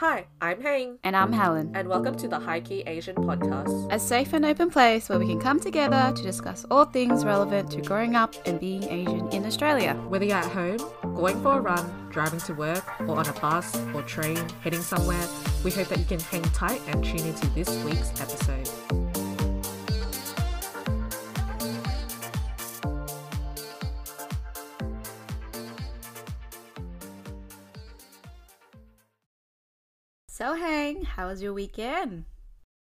Hi, I'm Hang, And I'm Helen. and welcome to the High Key Asian podcast. A safe and open place where we can come together to discuss all things relevant to growing up and being Asian in Australia. Whether you're at home, going for a run, driving to work, or on a bus or train, heading somewhere, we hope that you can hang tight and tune into this week's episode. How was your weekend?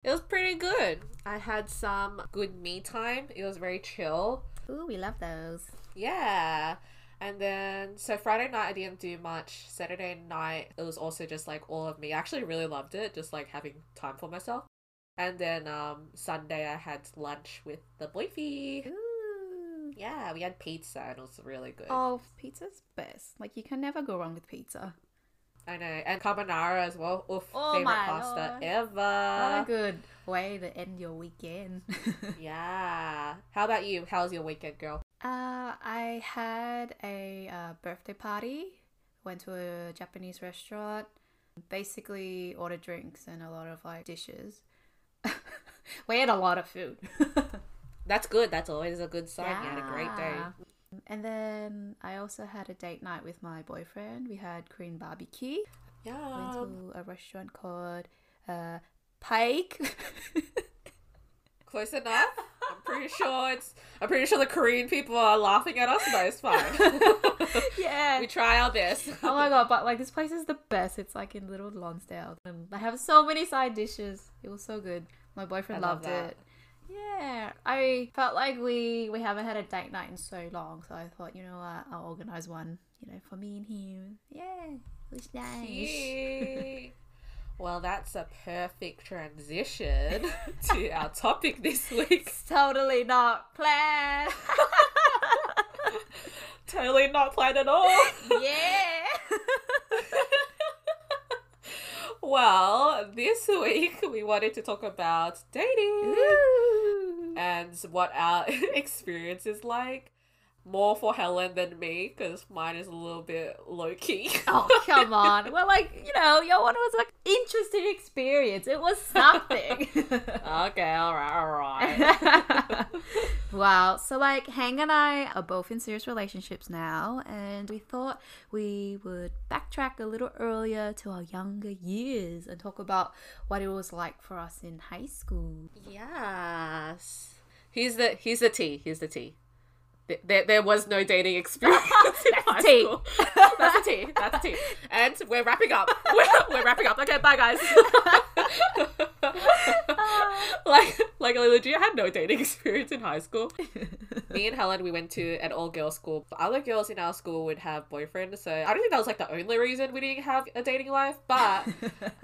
It was pretty good. I had some good me time. It was very chill. Ooh, we love those. Yeah. And then, so Friday night I didn't do much. Saturday night it was also just like all of me. I actually really loved it, just like having time for myself. And then um Sunday I had lunch with the boyfie. Ooh. Yeah, we had pizza and it was really good. Oh, pizza's best. Like, you can never go wrong with pizza. I know. And carbonara as well. Oof, Oh favorite pasta lord. What a ever. good way to end your weekend. Yeah. How about you? How's your weekend, girl? Uh, I had a uh, birthday party. Went to a Japanese restaurant. Basically, ordered drinks and a lot of like dishes. we had a lot of food. That's good. That's always a good sign. You had a great day. And then I also had a date night with my boyfriend. We had Korean barbecue. Yeah. Went to a restaurant called uh, Pike. Close enough. I'm pretty sure it's. I'm pretty sure the Korean people are laughing at us, but it's fine. yeah. we try our best. oh my god, but like this place is the best. It's like in Little Lonsdale. And they have so many side dishes. It was so good. My boyfriend I loved that. it. Yeah. I felt like we we haven't had a date night in so long, so I thought, you know what, I'll organize one, you know, for me and him. Yeah. It was nice. Well, that's a perfect transition to our topic this week. It's totally not planned. Totally not planned at all. yeah. Well, this week we wanted to talk about dating Ooh. And what our experience is like. More for Helen than me, because mine is a little bit low key. Oh come on! Well, like you know, your one was like interesting experience. It was something. okay, alright, alright. Wow. So like Hang and I are both in serious relationships now and we thought we would backtrack a little earlier to our younger years and talk about what it was like for us in high school. yes. Here's the here's the tea. Here's the tea. Th- There, there was no dating experience in That's high the tea. school. That's the tea. That's the tea. And we're wrapping up. We're, we're wrapping up. Okay, bye guys. like, like I legit had no dating experience in high school. Me and Helen, we went to an all-girls school. The other girls in our school would have boyfriends, so I don't think that was like the only reason we didn't have a dating life. But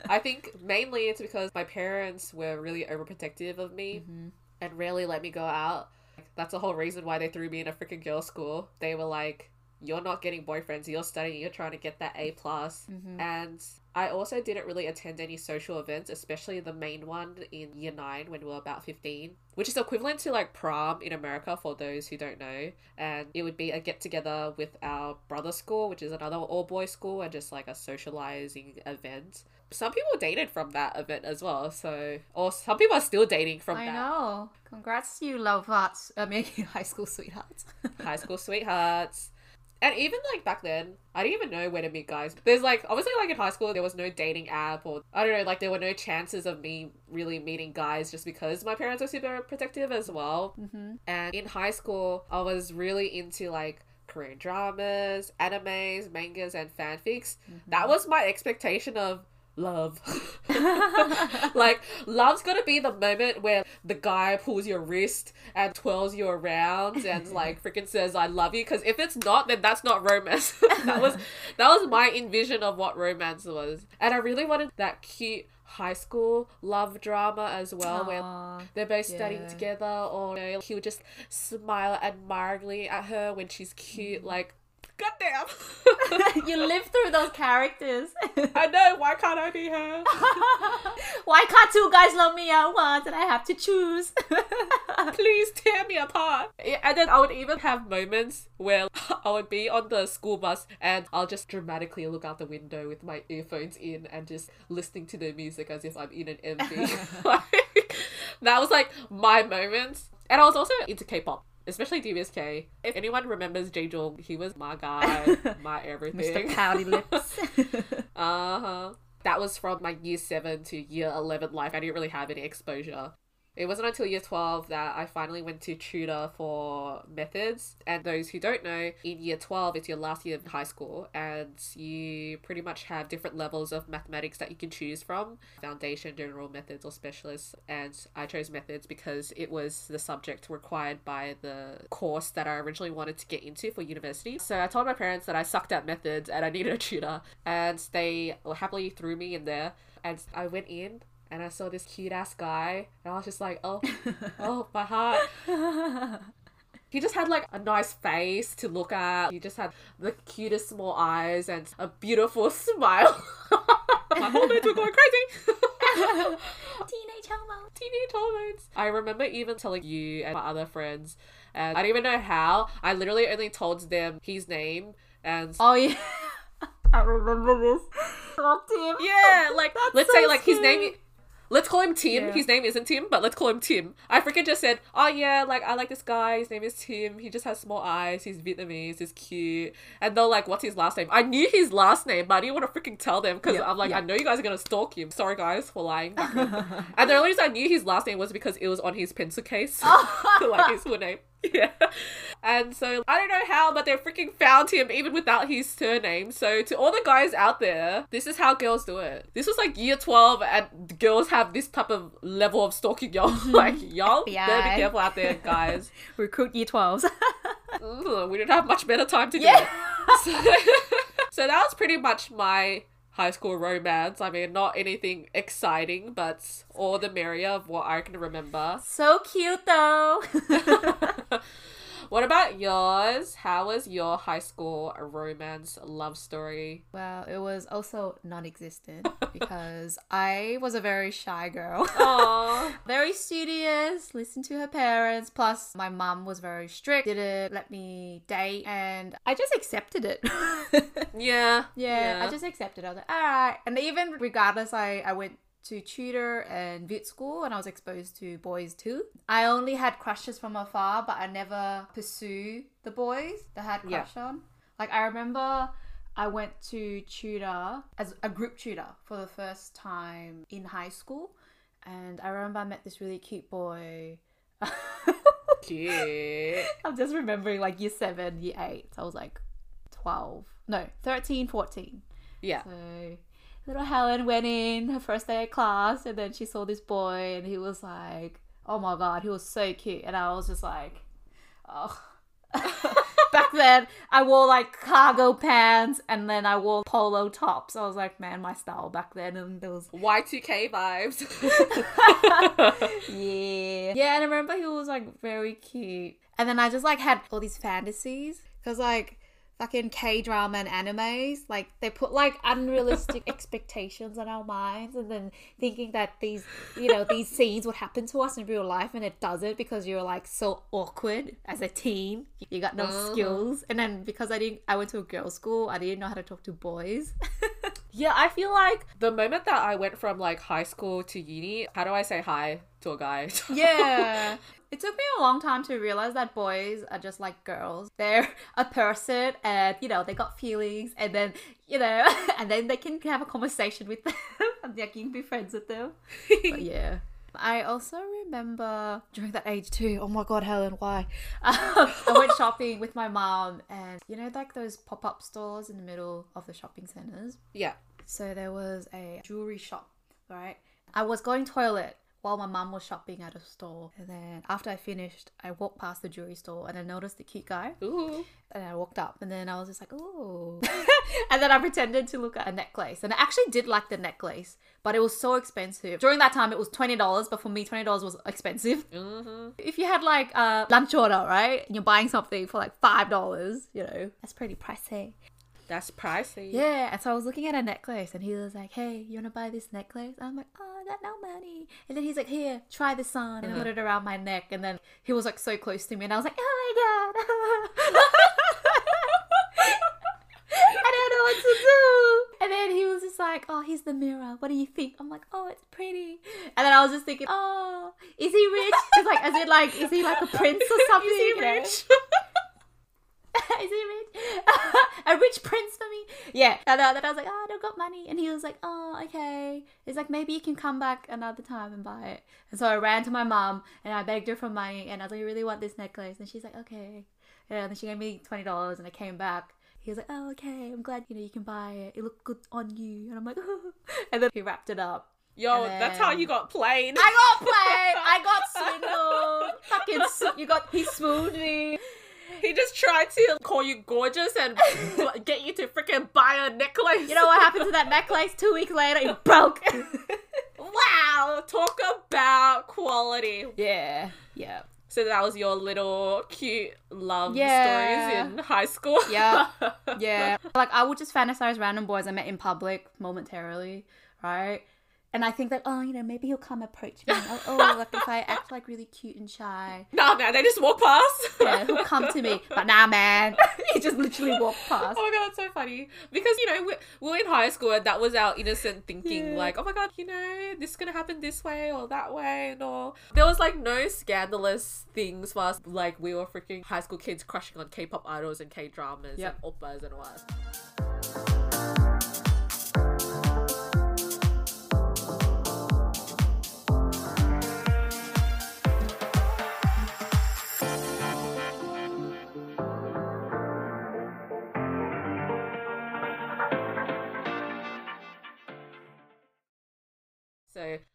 I think mainly it's because my parents were really overprotective of me mm-hmm. and rarely let me go out. That's the whole reason why they threw me in a freaking girls' school. They were like, "You're not getting boyfriends. You're studying. You're trying to get that A plus." Mm-hmm. And I also didn't really attend any social events, especially the main one in year nine when we were about fifteen, which is equivalent to like prom in America for those who don't know. And it would be a get together with our brother school, which is another all boys school, and just like a socializing event. Some people dated from that event as well, so or some people are still dating from I that. know. Congrats, to you love hearts. Uh, I mean, high school sweethearts. high school sweethearts. And even like back then, I didn't even know where to meet guys. There's like obviously like in high school there was no dating app or I don't know, like there were no chances of me really meeting guys just because my parents were super protective as well. mm-hmm. And in high school, I was really into like Korean dramas, animes, mangas, and fanfics. That was my expectation of love. like, love's gonna be the moment where the guy pulls your wrist and twirls you around and like freaking says I love you. Because if it's not, then that's not romance. that was that was my envision of what romance was, and I really wanted that cute high school love drama as well, where they're both studying together, or you know, he'll just smile admiringly at her when she's cute. Mm. Like, goddamn, you live through those characters. I know. Why can't I be her? Why can't two guys love me at once and I have to choose? Please tear me apart. And then I would even have moments where I would be on the school bus and I'll just dramatically look out the window with my earphones in and just listening to the music as if I'm in an MV. like, that was like my moments. And I was also into K-pop. Especially DBSK. If anyone remembers Jaejoong, he was my guy, my everything. Mr. Pouty Lips. Uh huh. That was from my year 7 to year 11 life. I didn't really have any exposure. It wasn't until year 12 that I finally went to tutor for methods. And those who don't know, in year 12, it's your last year of high school, and you pretty much have different levels of mathematics that you can choose from foundation, general methods, or specialists. And I chose methods because it was the subject required by the course that I originally wanted to get into for university. So I told my parents that I sucked at methods and I needed a tutor, and they happily threw me in there. And I went in and I saw this cute ass guy, and I was just like, oh, oh, my heart. He just had like a nice face to look at. He just had the cutest small eyes and a beautiful smile. my hormones were going crazy. Teenage homo. Teenage hormones. I remember even telling you and my other friends, and I don't even know how. I literally only told them his name and Oh yeah. I remember this. Him. Yeah, like That's let's so say like his name. Let's call him Tim. Yeah. His name isn't Tim, but let's call him Tim. I freaking just said, oh yeah, like I like this guy. His name is Tim. He just has small eyes. He's Vietnamese. He's cute. And they're like, what's his last name? I knew his last name, but I didn't want to freaking tell them because Yeah, I'm like, yeah. I know you guys are gonna stalk him. Sorry guys for lying. and the only reason I knew his last name was because it was on his pencil case, like his full name. Yeah. And so I don't know how, but they freaking found him even without his surname. So to all the guys out there, this is how girls do it. This was like year 12 and girls have this type of level of stalking y'all. like y'all better be careful out there, guys. Recruit year 12s. We didn't have much better time to do Yeah. it. So, so that was pretty much my high school romance. I mean, not anything exciting, but all the merrier of what I can remember. so cute though. What about yours? How was your high school romance love story? well, it was also non-existent because I was a very shy girl. Aww. very studious, listened to her parents. Plus, my mum was very strict, didn't let me date, and I just accepted it. yeah. yeah, I just accepted. it. I was like, all right. And even regardless, I I went to tutor and vet school, and I was exposed to boys too. I only had crushes from afar, but I never pursue the boys that I had Yeah. crush on. Like I remember. I went to tutor as a group tutor for the first time in high school. And I remember I met this really cute boy. Cute. I'm just remembering like year seven, year eight. So I was like 12. No, 13, 14. Yeah. So little Helen went in her first day of class and then she saw this boy and he was like, oh my god, he was so cute. And I was just like, oh. Back then, I wore like cargo pants and then I wore polo tops. I was like, man, my style back then. And there was Y2K vibes. yeah. Yeah, and I remember he was like very cute. And then I just like had all these fantasies because like fucking K drama and animes, like they put like unrealistic expectations on our minds and then thinking that these, you know, these scenes would happen to us in real life and it doesn't because you're like so awkward as a teen. You got no Uh-huh. skills. And then because I didn't I went to a girls' school, I didn't know how to talk to boys. yeah, I feel like the moment that I went from like high school to uni, how do I say hi to a guy? Yeah. It took me a long time to realize that boys are just like girls. They're a person and, you know, they got feelings and then, you know, and then they can have a conversation with them and they can be friends with them. But yeah. I also remember during that age too. Oh my god, Helen, why? I went shopping with my mom, and you know, like those pop up stores in the middle of the shopping centers. yeah. So there was a jewelry shop, right? I was going toilet while my mum was shopping at a store. And then after I finished, I walked past the jewelry store and I noticed the cute guy. Ooh. And I walked up and then I was just like, ooh. and then I pretended to look at a necklace. And I actually did like the necklace, but it was so expensive. During that time, it was $20, but for me, $20 was expensive. Mm-hmm. If you had like a lunch order, right? And you're buying something for like $5, you know, that's pretty pricey. That's pricey. Yeah, and so I was looking at a necklace, and he was like, "Hey, you wanna buy this necklace?" I'm like, "Oh, I got no money." And then he's like, "Here, try this on," and I uh-huh. put it around my neck, and then he was like so close to me, and I was like, "Oh my god." I don't know what to do. And then he was just like, "Oh, here's the mirror. What do you think?" I'm like, "Oh, it's pretty." And then I was just thinking, "Oh, is he rich? Like, is it like, is he like a prince or something? Is he rich? Is he rich? a rich prince for me? Yeah. And uh, then I was like, oh, I don't got money. And he was like, oh, okay. He's like, maybe you can come back another time and buy it. And so I ran to my mom and I begged her for money. And I was like, I really want this necklace. And she's like, okay. And then she gave me $20 and I came back. He was like, oh, okay. I'm glad, you know, you can buy it. It looked good on you. And I'm like, oh. And then he wrapped it up. Yo, And that's how you got played. I got played. I got swindled. Fucking, you got, he swooned me. He just tried to call you gorgeous and get you to freaking buy a necklace. You know what happened to that necklace? Two weeks later, it broke. Wow, talk about quality. yeah, yeah, So that was your little cute love Yeah. stories in high school. Yeah. yeah. Like I would just fantasize random boys I met in public momentarily, right? And I think that oh, you know, maybe he'll come approach me. Oh, oh like if I act like really cute and shy, nah, man, they just walk past. yeah, he'll come to me. But nah, man, he just literally walked past. Oh my god, that's so funny. Because, you know, we, were in high school and that was our innocent thinking, Yeah. like, oh my god, you know, this is gonna happen this way or that way and all. There was like no scandalous things for us. Like, we were freaking high school kids crushing on K pop idols and K dramas Yep. and oppas and all that.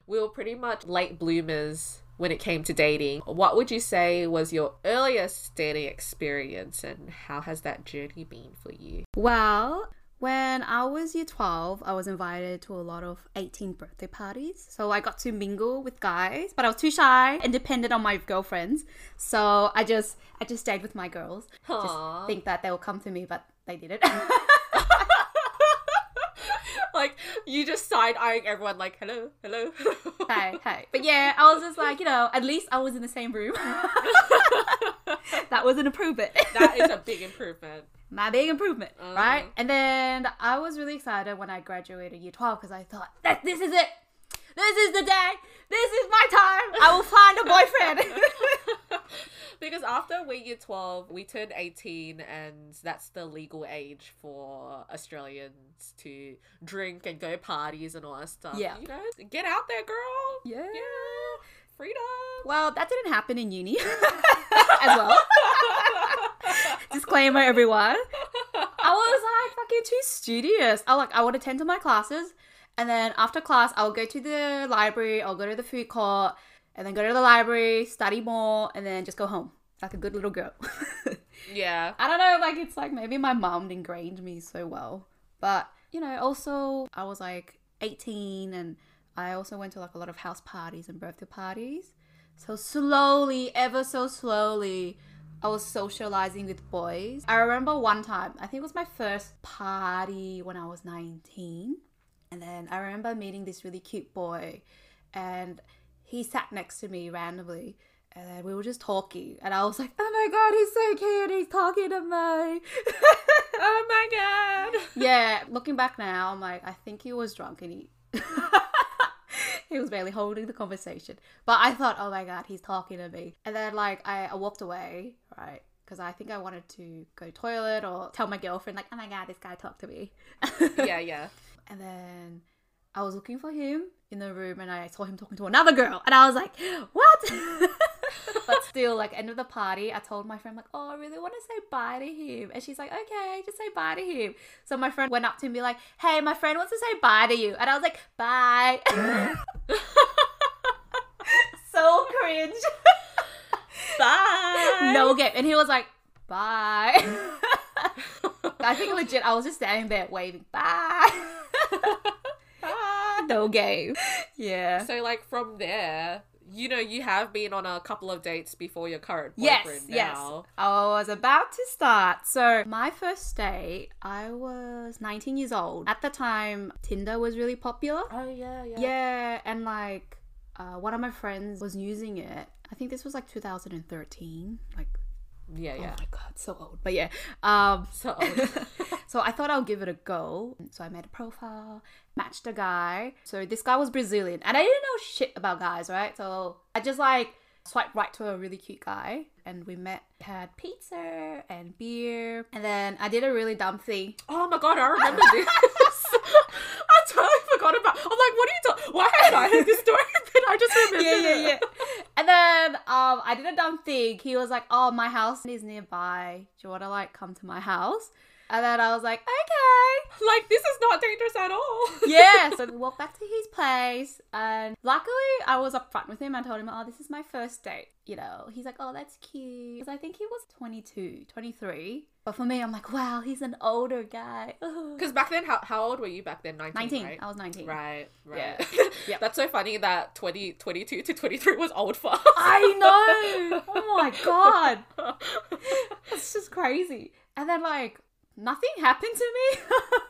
We were pretty much late bloomers when it came to dating. What would you say was your earliest dating experience and how has that journey been for you? Well, when I was year 12, I was invited to a lot of 18 birthday parties. So I got to mingle with guys, but I was too shy and dependent on my girlfriends. So I just I just stayed with my girls. Aw. Just think that they will come to me, but they didn't. like you just side eyeing everyone like hello, hello. hey, hey. But yeah, I was just like, you know, at least I was in the same room. that was an improvement. that is a big improvement. my big improvement, Uh-huh. right? And then I was really excited when I graduated year 12 because I thought, that this is it. This is the day. This is my time. I will find a boyfriend. because after we year 12, we turned 18, and that's the legal age for Australians to drink and go parties and all that stuff. Yeah. You know, get out there, girl. Yeah. Yeah. Freedom. well, that didn't happen in uni as well. Disclaimer, everyone. I was like fucking too studious. I like I would attend to my classes, and then after class, I'll go to the library. I'll go to the food court, and then go to the library, study more, and then just go home like a good little girl. yeah. I don't know, like it's like maybe my mom ingrained me so well. But, you know, also I was like 18 and I also went to like a lot of house parties and birthday parties. So slowly, ever so slowly, I was socializing with boys. I remember one time, I think it was my first party when I was 19. And then I remember meeting this really cute boy and he sat next to me randomly and then we were just talking and I was like, Oh my god, he's so cute, he's talking to me. Oh my god. yeah, looking back now, I'm like, I think he was drunk and he he was barely holding the conversation. But I thought, oh my god, he's talking to me. And then like I, I walked away, right? Because I think I wanted to go toilet or tell my girlfriend like, oh my god, this guy talked to me. yeah, yeah. And then I was looking for him in the room and I saw him talking to another girl. And I was like, what? but still, like, end of the party, I told my friend, like, oh, I really want to say bye to him. And she's like, okay, just say bye to him. So my friend went up to him and be like, hey, my friend wants to say bye to you. And I was like, bye. so cringe. Bye. no game. And he was like, bye. I think legit, I was just standing there waving, bye. No game. Yeah. So like from there, you know, you have been on a couple of dates before your current Yes, boyfriend yes. now. I was about to start. So, my first date, I was 19 years old. At the time, Tinder was really popular. Oh yeah, yeah. Yeah, and like uh, one of my friends was using it. I think this was like 2013. Like, Yeah, yeah. oh my god, so old. But yeah, um, So so I thought I'll give it a go. So I made a profile, matched a guy. So this guy was Brazilian, and I didn't know shit about guys, right? So I just like swiped right to a really cute guy, and we met, had pizza and beer, and then I did a really dumb thing. Oh my god, I remember this. I totally forgot about. I'm like, what are you talking? Why haven't I heard this story? then I just remembered yeah, yeah, it. yeah. And then um, I did a dumb thing. He was like, "Oh, my house is nearby. Do you want to like come to my house?" And then I was like, "Okay." Like this is not dangerous at all. yeah, so we walked back to his place, and luckily I was upfront with him. I told him, "Oh, this is my first date." You know, he's like, "Oh, that's cute." Because I think he was 22, 23. But for me, I'm like, "Wow, he's an older guy." Because back then, how, how old were you back then? 19, 19. right? I was 19. Right, right. Yeah. Yep. That's so funny that 20, 22 to 23 was old for us. I know. Oh my god. It's just crazy. And then like nothing happened to me.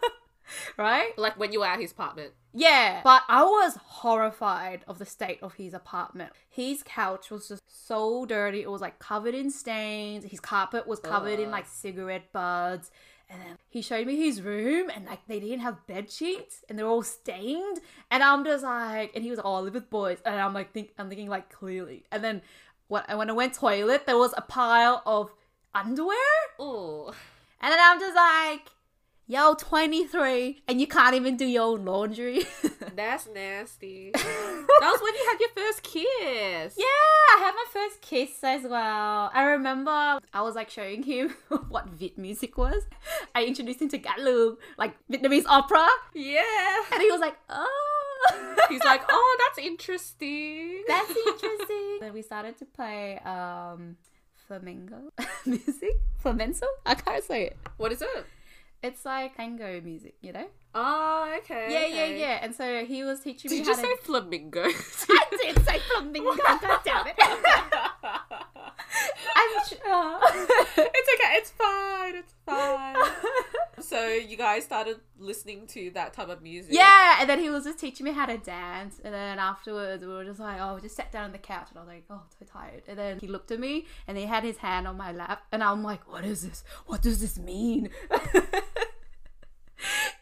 right? like when you were at his apartment. Yeah. But I was horrified of the state of his apartment. His couch was just so dirty. It was like covered in stains. His carpet was covered in like cigarette butts. And then he showed me his room and like they didn't have bed sheets and they're all stained. And I'm just like, and he was like, oh, I live with boys. And I'm like, think, I'm thinking like clearly. And then when, when I went toilet, there was a pile of underwear. Ooh. And then I'm just like, yo, 23, and you can't even do your own laundry. That's nasty. that was when you had your first kiss. Yeah, I had my first kiss as well. I remember I was like showing him what Vit music was. I introduced him to Galum, like Vietnamese opera, Yeah. and he was like, oh. He's like, oh, that's interesting. That's interesting. then we started to play um flamenco music. Flamenco? I can't say it. What is it? It's like tango music, you know? Oh, okay. Yeah, okay. yeah, yeah. And so he was teaching me Did how you to say flamingo? I did say flamingo. God damn it. It's okay. It's fine. It's fine. so you guys started listening to that type of music. yeah, and then he was just teaching me how to dance, and then afterwards we were just like, oh, we just sat down on the couch, and I was like, oh, so tired. And then he looked at me, and he had his hand on my lap, and I'm like, what is this? What does this mean?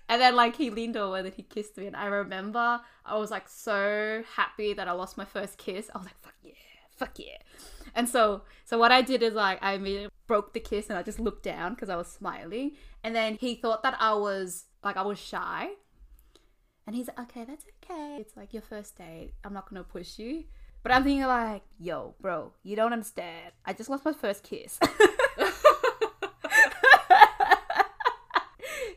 And then like he leaned over and he kissed me and I remember I was like so happy that I lost my first kiss. I was like, fuck yeah, fuck yeah. And so so what I did is like I immediately broke the kiss and I just looked down because I was smiling. And then he thought that I was like I was shy. And he's like, okay, that's okay. It's like your first date. I'm not gonna push you. But I'm thinking like, yo, bro, you don't understand. I just lost my first kiss.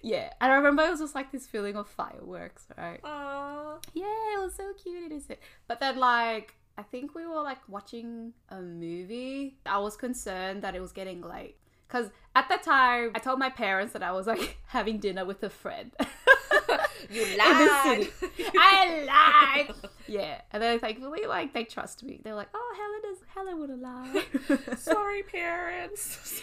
yeah. And I remember it was just like this feeling of fireworks, right? Aw. Yeah, it was so cute, it is it. But then like I think we were like watching a movie. I was concerned that it was getting late. Cause at the time I told my parents that I was like having dinner with a friend. You lied. I lied. Yeah. And then thankfully like they trust me. They're like, oh Helen does Helen would have lied. Sorry, parents.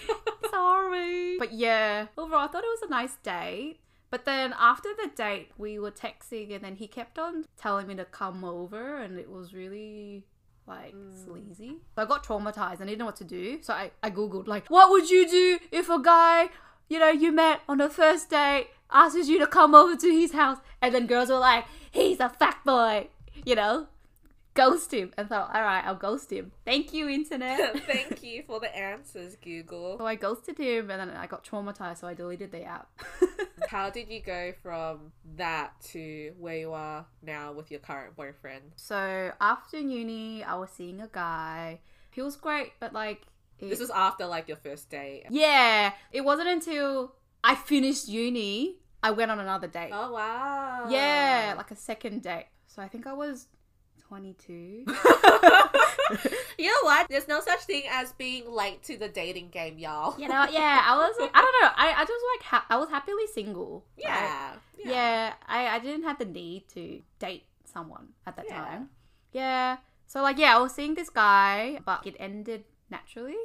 Sorry. But yeah, overall, I thought it was a nice date. But then after the date, we were texting, and then he kept on telling me to come over, and it was really like hmm. sleazy. So I got traumatized I didn't know what to do. So I, I googled like, what would you do if a guy, you know, you met on a first date asks you to come over to his house, and then girls were like, he's a fat boy, you know. Ghost him and thought, all right, I'll ghost him. Thank you, internet. Thank you for the answers, Google. So I ghosted him and then I got traumatized, so I deleted the app. How did you go from that to where you are now with your current boyfriend? so after uni, I was seeing a guy. He was great, but like, it- This was after like your first date. yeah, it wasn't until I finished uni I went on another date. Oh wow. Yeah, like a second date. So I think I was 22. you know what? There's no such thing as being late to the dating game, y'all. you know, yeah, I was. I don't know. I, I just like ha- I was happily single. right? Yeah. yeah, I, I didn't have the need to date someone at that Yeah. time. Yeah. So like yeah, I was seeing this guy, but it ended naturally.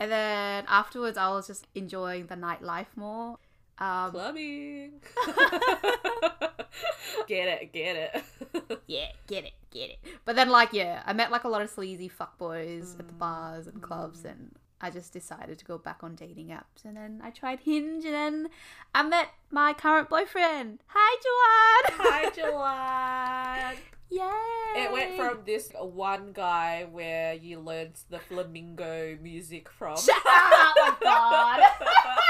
And then afterwards I was just enjoying the nightlife more. Um Clubbing. get it, get it. yeah, get it, get it. But then like yeah, I met like a lot of sleazy fuckboys at the bars and clubs and I just decided to go back on dating apps and then I tried Hinge and then I met my current boyfriend. Hi Joanne. Hi, Joanne. Yay! It went from this one guy where you learned the flamingo music from. Shut up! Oh my god.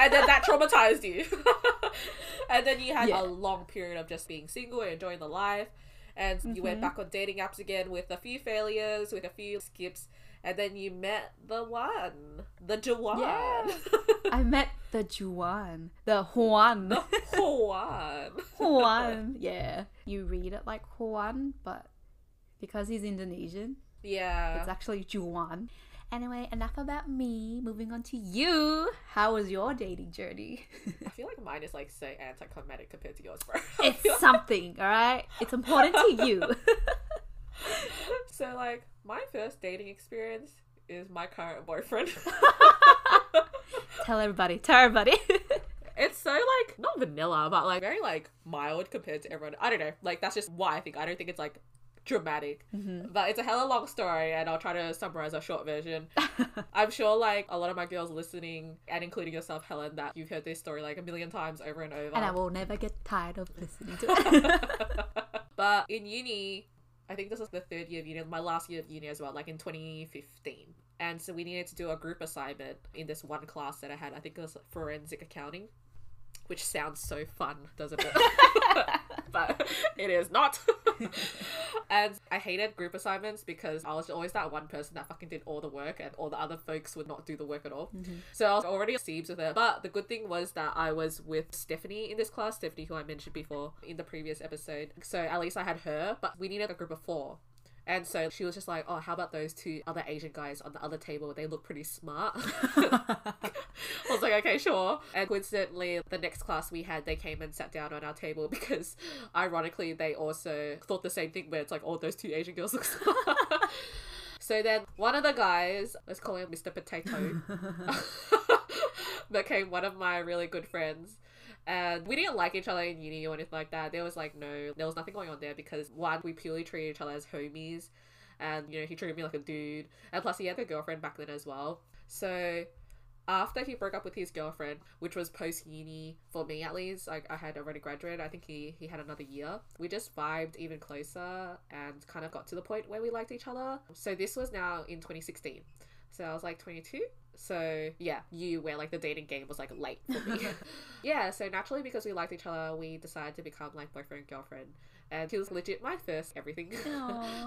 And then that traumatized you. and then you had Yeah. a long period of just being single and enjoying the life. And you went Mhm. back on dating apps again with a few failures, with a few skips. And then you met the one, the Juan. Yeah. I met the Juan, the Juan, the Juan. Juan. Yeah, you read it like Juan, but because he's Indonesian, Yeah. it's actually Juan. Anyway, enough about me. Moving on to you. How was your dating journey? I feel like mine is like so anticlimactic compared to yours, bro. it's something, all right. It's important to you. so like my first dating experience is my current boyfriend. tell everybody. Tell everybody. it's so like not vanilla, but like very like mild compared to everyone. I don't know. Like that's just why I think. I don't think it's like dramatic. Mhm. But it's a hella long story and I'll try to summarize a short version. I'm sure like a lot of my girls listening and including yourself, Helen, that you've heard this story like a million times over and over. and I will never get tired of listening to it. but in uni, I think this was the third year of uni, my last year of uni as well, like in 2015. And so we needed to do a group assignment in this one class that I had. I think it was forensic accounting, which sounds so fun, doesn't it? but it is not. and I hated group assignments because I was always that one person that fucking did all the work and all the other folks would not do the work at all. Mm-hmm. So I was already seems with it. But the good thing was that I was with Stephanie in this class, Stephanie, who I mentioned before in the previous episode. So at least I had her, but we needed a group of four. And so she was just like, oh, how about those two other Asian guys on the other table? They look pretty smart. I was like, okay, sure. And coincidentally, the next class we had, they came and sat down on our table because, ironically, they also thought the same thing where it's like, oh, those two Asian girls look smart. so then one of the guys, let's call him Mr. Potato, became one of my really good friends. And we didn't like each other in uni or anything like that. There was like no, there was nothing going on there because one, we purely treated each other as homies, and you know he treated me like a dude, and plus he had a girlfriend back then as well. So after he broke up with his girlfriend, which was post uni for me at least, like I had already graduated. I think he he had another year. We just vibed even closer and kind of got to the point where we liked each other. So this was now in 2016. So I was like 22. So yeah, you where like the dating game was like late for me. yeah, so naturally because we liked each other, we decided to become like boyfriend girlfriend. And he was legit my first everything.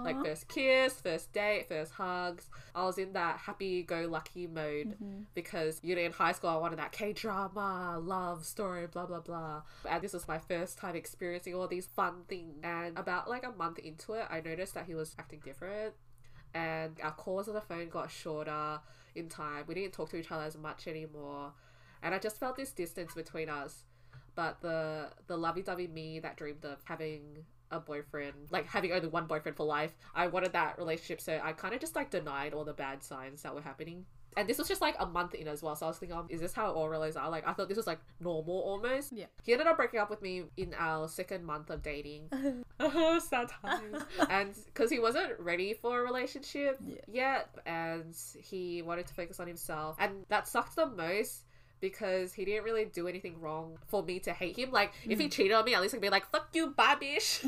Like first kiss, first date, first hugs. I was in that happy go lucky mode mm-hmm. because you know in high school I wanted that K drama, love story, blah blah blah. And this was my first time experiencing all these fun things. And about like a month into it, I noticed that he was acting different and our calls on the phone got shorter in time. We didn't talk to each other as much anymore, and I just felt this distance between us. But the the lovey-dovey me that dreamed of having a boyfriend, like having only one boyfriend for life, I wanted that relationship. So I kind of just like denied all the bad signs that were happening. And this was just like a month in as well. So I was thinking, um, is this how all relos are? Like, I thought this was like normal almost. Yeah. He ended up breaking up with me in our second month of dating. Sad times. and because he wasn't ready for a relationship Yeah. yet, and he wanted to focus on himself. And that sucked the most because he didn't really do anything wrong for me to hate him. Like, if he mm. cheated on me, at least I'd be like, fuck you, bye, bitch.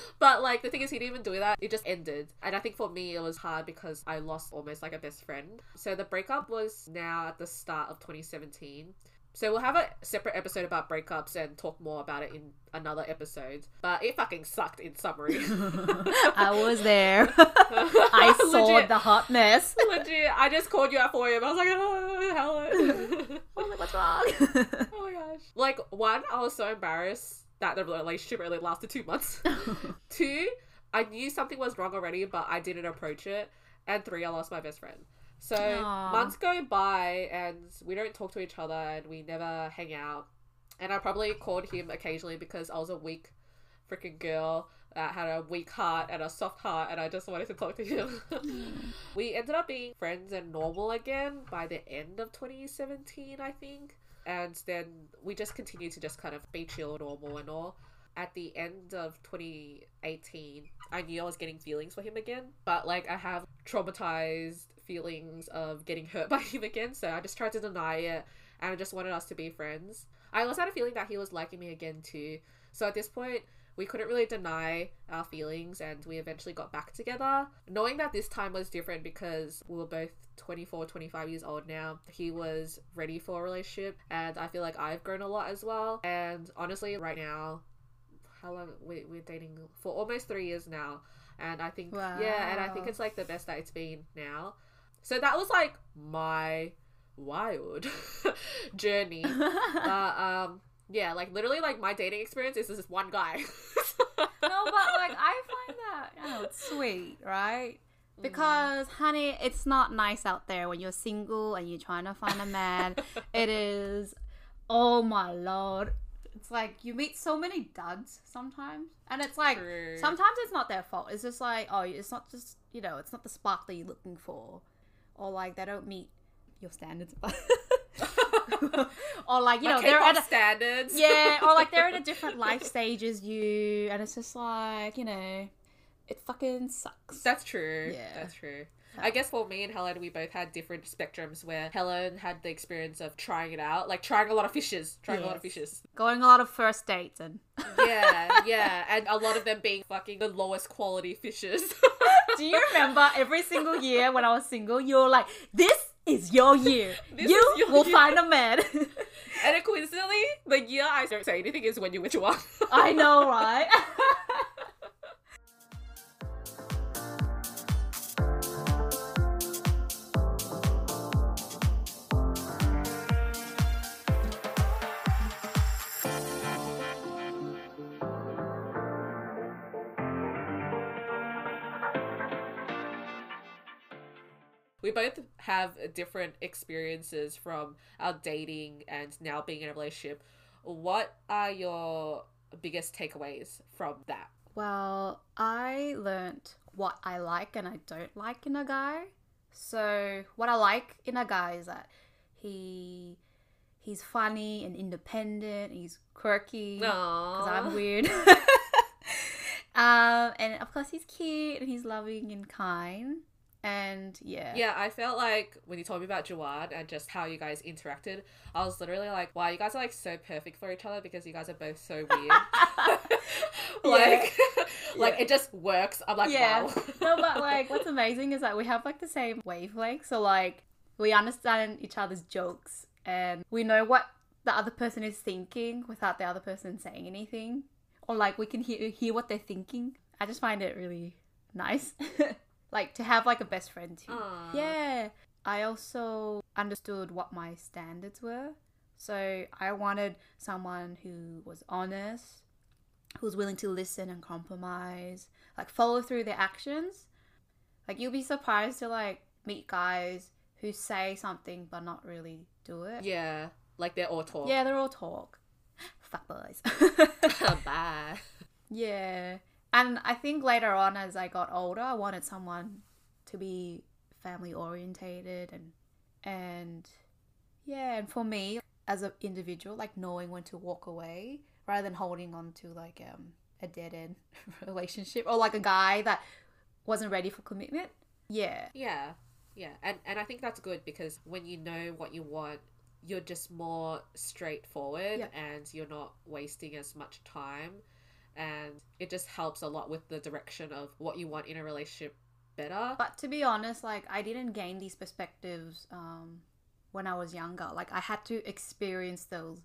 but, like, the thing is, he didn't even do that. It just ended. And I think for me, it was hard because I lost almost like a best friend. So the breakup was now at the start of 2017. So we'll have a separate episode about breakups and talk more about it in another episode. But it fucking sucked in summary. I was there. I saw the hotness. Legit, I just called you at 4 a.m. I was like, oh. I was like, what's wrong? oh my gosh. Like, one, I was so embarrassed that the relationship really lasted two months. Two, I knew something was wrong already, but I didn't approach it. And three, I lost my best friend. So Aw. months go by and we don't talk to each other and we never hang out. And I probably called him occasionally because I was a weak freaking girl that had a weak heart and a soft heart, and I just wanted to talk to him. we ended up being friends and normal again by the end of 2017, I think. And then we just continued to just kind of be chill, normal, and all. At the end of 2018, I knew I was getting feelings for him again, but like I have traumatized feelings of getting hurt by him again, so I just tried to deny it and I just wanted us to be friends. I also had a feeling that he was liking me again too. So at this point, we couldn't really deny our feelings and we eventually got back together. Knowing that this time was different because we were both 24, 25 years old now, he was ready for a relationship and I feel like I've grown a lot as well. And honestly, right now, how long we, we're dating for almost three years now. And I think, yeah, and I think it's like the best that it's been now. So that was like my wild journey. uh, um, yeah, like literally, like my dating experience is this one guy. no, but like I find that you know it's sweet, right? Because honey, it's not nice out there when you're single and you're trying to find a man. it is, oh my lord, it's like you meet so many duds sometimes, and it's like True. sometimes it's not their fault. It's just like oh, it's not just you know, it's not the spark that you're looking for, or like they don't meet your standards. or like you My know they're at a, standards. yeah, or like they're in a different life stage as you, and it's just like you know, it fucking sucks. That's true. Yeah. That's true. I guess for me and Helen, we both had different spectrums where Helen had the experience of trying it out, like trying a lot of fishes, trying a lot of Yes. fishes. Going a lot of first dates and. Yeah, yeah. And a lot of them being fucking the lowest quality fishes. Do you remember every single year when I was single, you were like, "This is your year. You your will year." find a man." and then coincidentally, the year I don't say anything is when you with one. I know, right? we both have different experiences from our dating and now being in a relationship. What are your biggest takeaways from that? Well, I learnt what I like and I don't like in a guy. So, what I like in a guy is that he he's funny and independent. He's quirky because I'm weird. um, and of course, he's cute and he's loving and kind. And yeah, Yeah, I felt like when you told me about Jawad and just how you guys interacted, I was literally like, wow, you guys are like so perfect for each other because you guys are both so weird. like, like Yeah. it just works. I'm like, Yeah. wow. no, but like, what's amazing is that we have like the same wavelength. So like, we understand each other's jokes and we know what the other person is thinking without the other person saying anything, or like we can hear hear what they're thinking. I just find it really nice, like to have like a best friend too. Aw. Yeah. I also understood what my standards were. So I wanted someone who was honest, who was willing to listen and compromise, like follow through their actions. Like you'll be surprised to like meet guys who say something but not really do it. Yeah, like they're all talk. Yeah, they're all talk. Fuck boys. Bye. Yeah. And I think later on, as I got older, I wanted someone to be family orientated and and yeah, and for me as an individual, like knowing when to walk away rather than holding on to like um a dead end relationship or like a guy that wasn't ready for commitment. Yeah. Yeah, yeah, and and I think that's good because when you know what you want, you're just more straightforward Yeah. and you're not wasting as much time, and it just helps a lot with the direction of what you want in a relationship better. But to be honest, like I didn't gain these perspectives um, when I was younger. Like I had to experience those,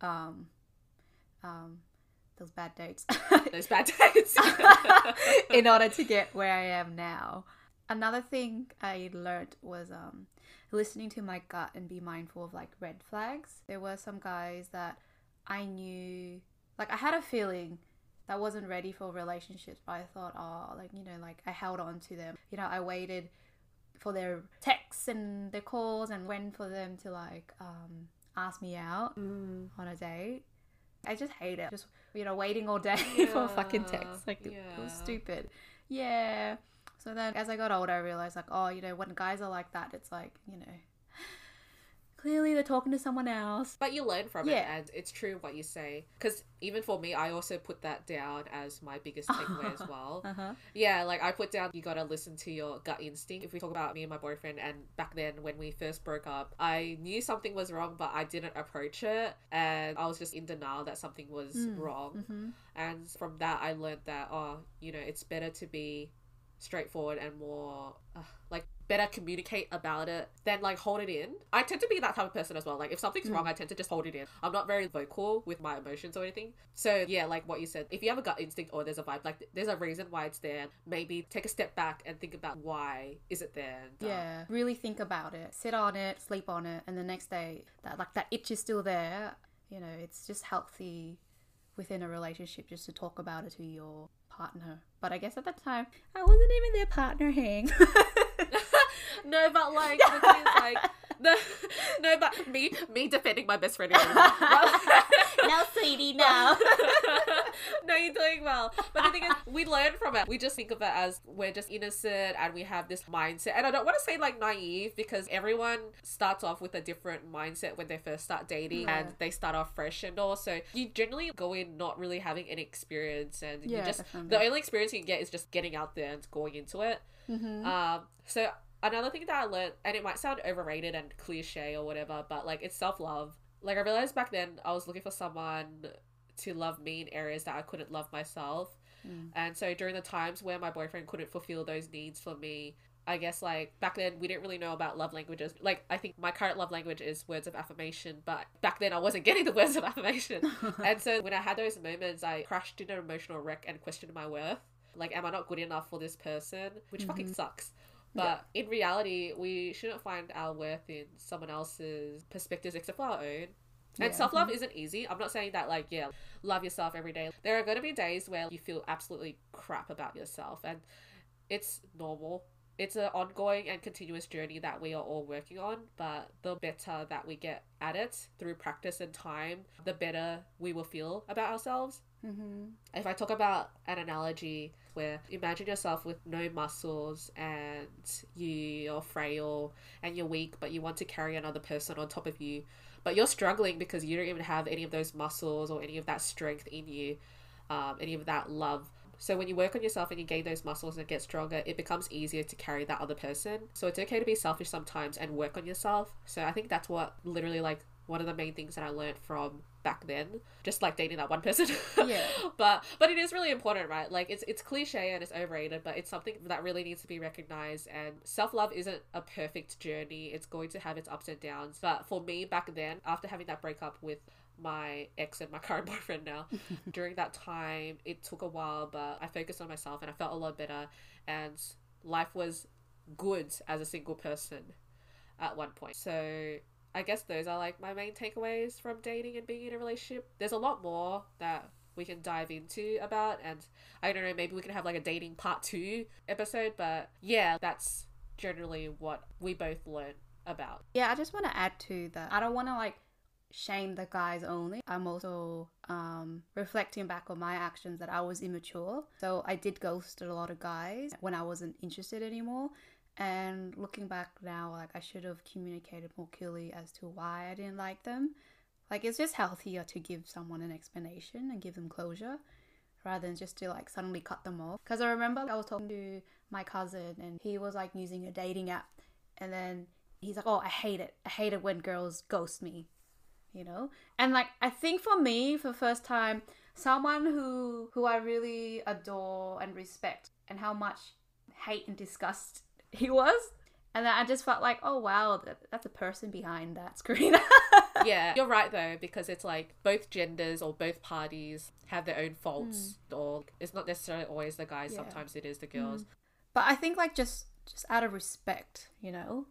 um, um, those bad dates Those bad dates. in order to get where I am now. Another thing I learned was um, listening to my gut and be mindful of like red flags. There were some guys that I knew, like I had a feeling that wasn't ready for relationships, but I thought, oh, like you know, like I held on to them. You know, I waited for their texts and their calls and went for them to like um, ask me out Mm. on a date. I just hate it. Just you know, waiting all day for a fucking Yeah, text. Like it was stupid. Yeah. So then as I got older, I realized like, oh, you know, when guys are like that, it's like, you know, clearly they're talking to someone else. But you learn from it, and it's true what you say. Because even for me, I also put that down as my biggest takeaway as well. Uh huh. Yeah, like I put down, you gotta listen to your gut instinct. If we talk about me and my boyfriend, and back then when we first broke up, I knew something was wrong, but I didn't approach it, and I was just in denial that something was Mm, wrong. Mm-hmm. And from that, I learned that, oh, you know, it's better to be straightforward and more, uh, like, better communicate about it than, like, hold it in. I tend to be that type of person as well. Like, if something's Mm. wrong, I tend to just hold it in. I'm not very vocal with my emotions or anything. So, yeah, like what you said, if you have a gut instinct or there's a vibe, like, there's a reason why it's there, maybe take a step back and think about why is it there. and, uh, Yeah, really think about it. Sit on it, sleep on it, and the next day, that like that itch is still there. You know, it's just healthy within a relationship just to talk about it to your partner. But I guess at the time, I wasn't even their partner, Hang. no, but like the thing is like the no, but me me defending my best friend. now, no, sweetie, no. no, you're doing well. But the thing is, we learn from it. We just think of it as we're just innocent and we have this mindset. And I don't want to say like naive because everyone starts off with a different mindset when they first start dating Yeah. and they start off fresh and all. So you generally go in not really having any experience and you just definitely. the only experience you can get is just getting out there and going into it. mm-hmm. Um, so another thing that I learned, and it might sound overrated and cliche or whatever, but like it's self love. Like I realized back then, I was looking for someone to love me in areas that I couldn't love myself, Mm. and so during the times where my boyfriend couldn't fulfill those needs for me. I guess like back then we didn't really know about love languages. Like I think my current love language is words of affirmation, but back then I wasn't getting the words of affirmation. and so when I had those moments, I crashed in an emotional wreck and questioned my worth. Like, am I not good enough for this person? Which fucking sucks. But in reality, we shouldn't find our worth in someone else's perspectives except for our own. And Yeah. self love isn't easy. I'm not saying that, like, yeah, love yourself every day. There are going to be days where you feel absolutely crap about yourself, and it's normal. It's an ongoing and continuous journey that we are all working on, but the better that we get at it through practice and time, the better we will feel about ourselves. Mm-hmm. If I talk about an analogy where imagine yourself with no muscles and you're frail and you're weak, but you want to carry another person on top of you, but you're struggling because you don't even have any of those muscles or any of that strength in you, um, any of that love. So when you work on yourself and you gain those muscles and get stronger, it becomes easier to carry that other person. So it's okay to be selfish sometimes and work on yourself. So I think that's what literally like one of the main things that I learned from back then, just like dating that one person. Yeah. but but it is really important, right? Like it's it's cliche and it's overrated, but it's something that really needs to be recognized. And self love isn't a perfect journey; it's going to have its ups and downs. But for me back then, after having that breakup with my ex and my current boyfriend now, during that time, it took a while, but I focused on myself and I felt a lot better, and life was good as a single person at one point. So I guess those are like my main takeaways from dating and being in a relationship. There's a lot more that we can dive into about, and I don't know, maybe we can have like a dating part two episode, but yeah, that's generally what we both learned about. Yeah, I just want to add to that. I don't want to like shame the guys only. I'm also um, reflecting back on my actions that I was immature. So I did ghost a lot of guys when I wasn't interested anymore. And looking back now, like I should have communicated more clearly as to why I didn't like them. Like it's just healthier to give someone an explanation and give them closure rather than just to like suddenly cut them off. Because I remember I was talking to my cousin and he was like using a dating app and then he's like, Oh, I hate it. I hate it when girls ghost me. You know? And like I think for me, for the first time, someone who who I really adore and respect and how much hate and disgust he was. And then I just felt like, oh wow, that, that's a person behind that screen. yeah, you're right though, because it's like both genders or both parties have their own faults, hmm. or it's not necessarily always the guys, Yeah. sometimes it is the girls. Hmm. But I think like just just out of respect, you know,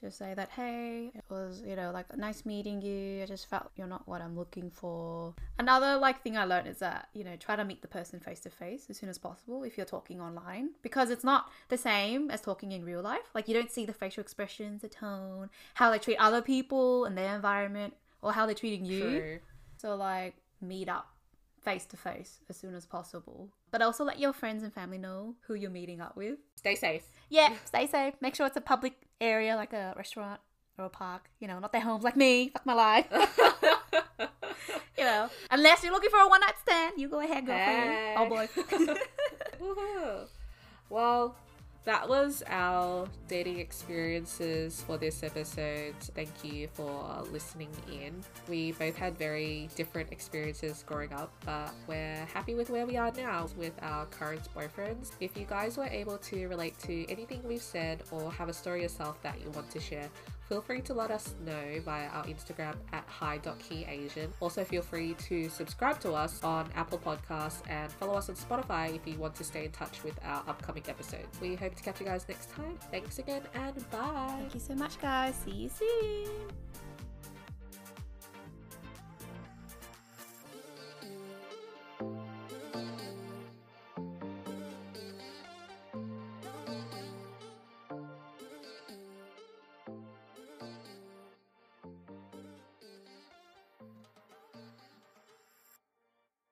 just say that hey, it was you know like nice meeting you. I just felt you're not what I'm looking for. Another like thing I learned is that you know try to meet the person face to face as soon as possible if you're talking online because it's not the same as talking in real life. Like you don't see the facial expressions, the tone, how they treat other people and their environment, or how they're treating you. True. So like meet up face to face as soon as possible. But also let your friends and family know who you're meeting up with. Stay safe. Yeah, stay safe. Make sure it's a public area like a restaurant or a park. You know, not their homes like me. Fuck my life. you know, unless you're looking for a one night stand, you go ahead, for it. Oh boy. Woohoo. Well, that was our dating experiences for this episode. Thank you for listening in. We both had very different experiences growing up, but we're happy with where we are now with our current boyfriends. If you guys were able to relate to anything we've said or have a story yourself that you want to share, feel free to let us know via our Instagram at hi.keyasian. Also, feel free to subscribe to us on Apple Podcasts and follow us on Spotify if you want to stay in touch with our upcoming episodes. We hope to catch you guys next time. Thanks again and bye. Thank you so much, guys. See you soon.